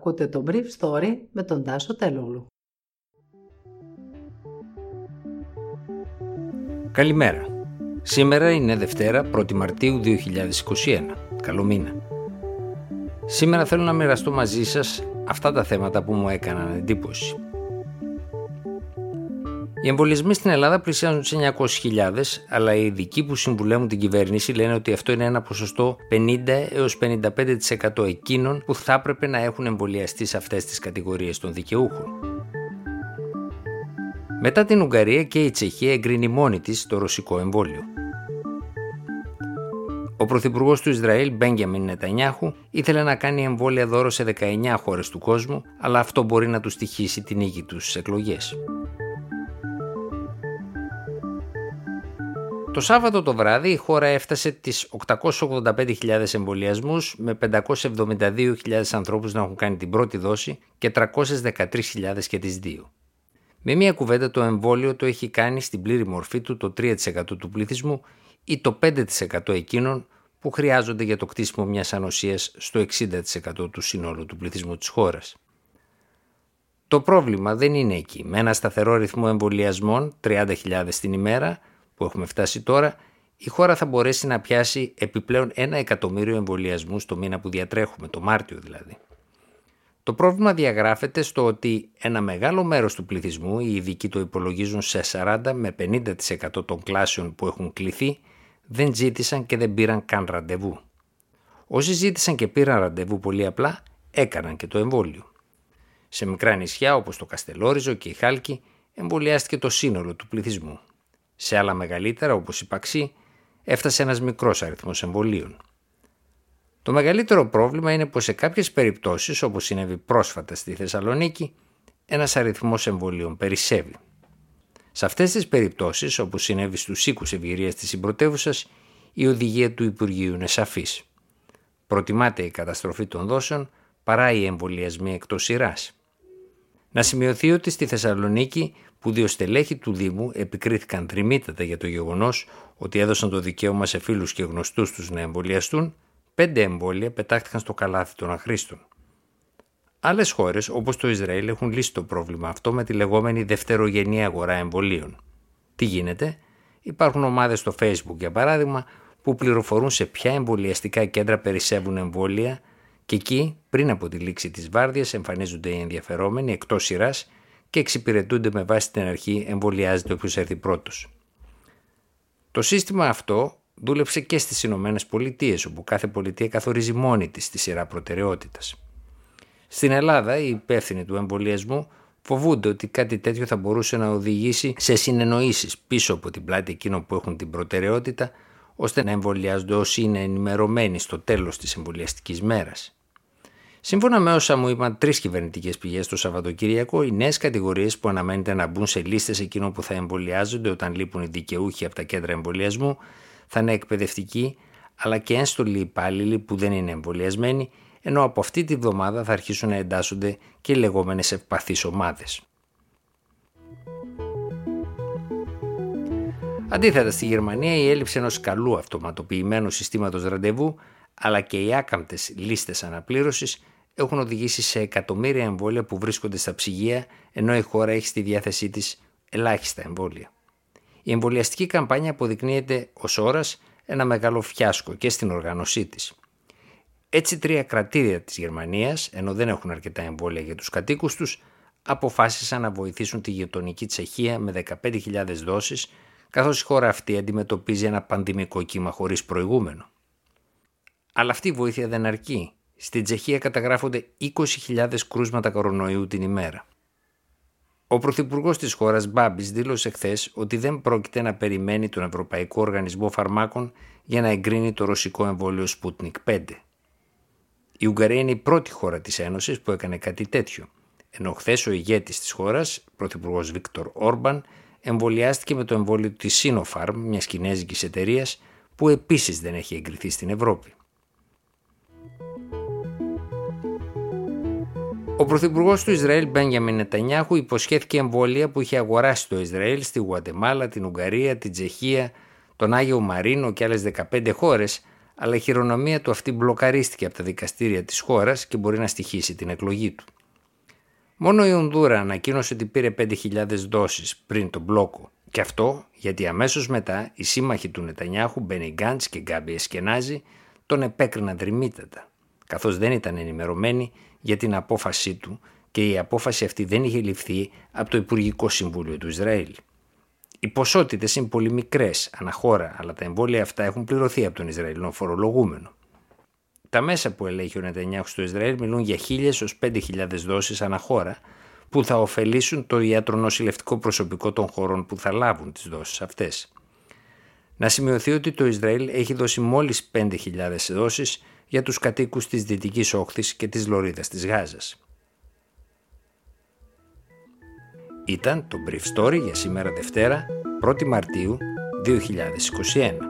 Ακούτε το Brief Story με τον Τάσο Τελούλου. Καλημέρα. Σήμερα είναι Δευτέρα 1η Μαρτίου 2021. Καλό μήνα. Σήμερα θέλω να μοιραστώ μαζί σας αυτά τα θέματα που μου έκαναν εντύπωση. Οι εμβολιασμοί στην Ελλάδα πλησιάζουν τι 900.000, αλλά οι ειδικοί που συμβουλεύουν την κυβέρνηση λένε ότι αυτό είναι ένα ποσοστό 50 έως 55% εκείνων που θα έπρεπε να έχουν εμβολιαστεί σε αυτές τις κατηγορίες των δικαιούχων. Μετά την Ουγγαρία και η Τσεχία εγκρίνει μόνη της το ρωσικό εμβόλιο. Ο Πρωθυπουργός του Ισραήλ, Μπέγκιαμιν Νετανιάχου, ήθελε να κάνει εμβόλια δώρο σε 19 χώρες του κόσμου, αλλά αυτό μπορεί να του στοιχήσει την νίκη τους στις εκλογές. Το Σάββατο το βράδυ η χώρα έφτασε τις 885.000 εμβολιασμούς με 572.000 ανθρώπους να έχουν κάνει την πρώτη δόση και 313.000 και τις δύο. Με μία κουβέντα το εμβόλιο το έχει κάνει στην πλήρη μορφή του το 3% του πληθυσμού ή το 5% εκείνων που χρειάζονται για το κτίσιμο μιας ανοσίας στο 60% του συνόλου του πληθυσμού της χώρας. Το πρόβλημα δεν είναι εκεί. Με ένα σταθερό ρυθμό εμβολιασμών, 30.000 την ημέρα, που έχουμε φτάσει τώρα, η χώρα θα μπορέσει να πιάσει επιπλέον ένα εκατομμύριο εμβολιασμούς το μήνα που διατρέχουμε, το Μάρτιο δηλαδή. Το πρόβλημα διαγράφεται στο ότι ένα μεγάλο μέρος του πληθυσμού, οι ειδικοί το υπολογίζουν σε 40 με 50% των κλάσεων που έχουν κληθεί, δεν ζήτησαν και δεν πήραν καν ραντεβού. Όσοι ζήτησαν και πήραν ραντεβού πολύ απλά, έκαναν και το εμβόλιο. Σε μικρά νησιά όπως το Καστελόριζο και η Χάλκη εμβολιάστηκε το σύνολο του πληθυσμού. Σε άλλα μεγαλύτερα, όπως η Παξή, έφτασε ένας μικρός αριθμός εμβολίων. Το μεγαλύτερο πρόβλημα είναι πως σε κάποιες περιπτώσεις, όπως συνέβη πρόσφατα στη Θεσσαλονίκη, ένας αριθμός εμβολίων περισσεύει. Σε αυτές τις περιπτώσεις, όπως συνέβη στους οίκους ευγυρίας της συμπρωτεύουσας, η οδηγία του Υπουργείου είναι σαφής. Προτιμάται η καταστροφή των δόσεων παρά οι εμβολιασμοί εκτός σειράς. Να σημειωθεί ότι στη Θεσσαλονίκη που δύο στελέχη του Δήμου επικρίθηκαν τριμήτατα για το γεγονός ότι έδωσαν το δικαίωμα σε φίλους και γνωστούς τους να εμβολιαστούν, πέντε εμβόλια πετάχτηκαν στο καλάθι των αχρήστων. Άλλες χώρες, όπως το Ισραήλ, έχουν λύσει το πρόβλημα αυτό με τη λεγόμενη δευτερογενή αγορά εμβολίων. Τι γίνεται, υπάρχουν ομάδες στο Facebook για παράδειγμα που πληροφορούν σε ποια εμβολιαστικά κέντρα περισσεύουν εμβόλια και εκεί, πριν από τη λήξη της βάρδιας, εμφανίζονται οι ενδιαφερόμενοι εκτός σειράς και εξυπηρετούνται με βάση την αρχή εμβολιάζεται όποιος έρθει πρώτος. Το σύστημα αυτό δούλεψε και στις Ηνωμένες Πολιτείες, όπου κάθε πολιτεία καθορίζει μόνη της τη σειρά προτεραιότητας. Στην Ελλάδα, οι υπεύθυνοι του εμβολιασμού φοβούνται ότι κάτι τέτοιο θα μπορούσε να οδηγήσει σε συνεννοήσεις πίσω από την πλάτη εκείνων που έχουν την προτεραιότητα, ώστε να εμβολιάζονται όσοι είναι ενημερωμένοι στο τέλος της εμβολιαστικής μέρας. Σύμφωνα με όσα μου είπαν τρεις κυβερνητικές πηγές το Σαββατοκύριακο, οι νέες κατηγορίες που αναμένεται να μπουν σε λίστες εκείνων που θα εμβολιάζονται όταν λείπουν οι δικαιούχοι από τα κέντρα εμβολιασμού θα είναι εκπαιδευτικοί αλλά και ένστολοι υπάλληλοι που δεν είναι εμβολιασμένοι, ενώ από αυτή τη βδομάδα θα αρχίσουν να εντάσσονται και οι λεγόμενες ευπαθείς ομάδες. Αντίθετα, στη Γερμανία η έλλειψη ενός καλού αυτοματοποιημένου συστήματος ραντεβού αλλά και οι άκαμπτες λίστες αναπλήρωσης έχουν οδηγήσει σε εκατομμύρια εμβόλια που βρίσκονται στα ψυγεία, ενώ η χώρα έχει στη διάθεσή της ελάχιστα εμβόλια. Η εμβολιαστική καμπάνια αποδεικνύεται ως ώρας ένα μεγάλο φιάσκο και στην οργάνωσή της. Έτσι, τρία κρατήρια της Γερμανίας, ενώ δεν έχουν αρκετά εμβόλια για τους κατοίκους τους, αποφάσισαν να βοηθήσουν τη γειτονική Τσεχία με 15.000 δόσεις, καθώς η χώρα αυτή αντιμετωπίζει ένα πανδημικό κύμα χωρίς προηγούμενο. Αλλά αυτή η βοήθεια δεν αρκεί. Στην Τσεχία καταγράφονται 20.000 κρούσματα κορονοϊού την ημέρα. Ο Πρωθυπουργός της χώρας, Μπάμπης, δήλωσε χθες ότι δεν πρόκειται να περιμένει τον Ευρωπαϊκό Οργανισμό Φαρμάκων για να εγκρίνει το ρωσικό εμβόλιο Sputnik 5. Η Ουγγαρία είναι η πρώτη χώρα της Ένωσης που έκανε κάτι τέτοιο, ενώ χθες ο ηγέτης της χώρας, Πρωθυπουργός Βίκτορ Όρμπαν, εμβολιάστηκε με το εμβόλιο της Sinopharm, μιας κινέζικης εταιρείας, που επίσης δεν έχει εγκριθεί στην Ευρώπη. Ο Πρωθυπουργός του Ισραήλ, Μπένιαμιν Νετανιάχου, υποσχέθηκε εμβόλια που είχε αγοράσει το Ισραήλ στη Γουατεμάλα, την Ουγγαρία, την Τσεχία, τον Άγιο Μαρίνο και άλλες 15 χώρες, αλλά η χειρονομία του αυτή μπλοκαρίστηκε από τα δικαστήρια της χώρας και μπορεί να στοιχήσει την εκλογή του. Μόνο η Ονδούρα ανακοίνωσε ότι πήρε 5.000 δόσεις πριν τον μπλόκο και αυτό γιατί αμέσως μετά οι σύμμαχοι του Νετανιάχου, Μπένι Γκάντς και Γκάμπι Εσκενάζη τον επέκριναν δρυμύτατα, καθώς δεν ήταν ενημερωμένοι για την απόφασή του και η απόφαση αυτή δεν είχε ληφθεί από το Υπουργικό Συμβούλιο του Ισραήλ. Οι ποσότητες είναι πολύ μικρές αναχώρα, αλλά τα εμβόλια αυτά έχουν πληρωθεί από τον Ισραηλινό φορολογούμενο. Τα μέσα που ελέγχει ο Νετανιάχου στο Ισραήλ μιλούν για 1.000 ω 5.000 δόσεις αναχώρα που θα ωφελήσουν το ιατρονοσηλευτικό προσωπικό των χωρών που θα λάβουν τις δόσεις αυτές. Να σημειωθεί ότι το Ισραήλ έχει δώσει μόλις 5.000 δόσεις για τους κατοίκους της Δυτικής Όχθης και της Λωρίδας της Γάζας. Ήταν το Brief Story για σήμερα Δευτέρα, 1η Μαρτίου 2021.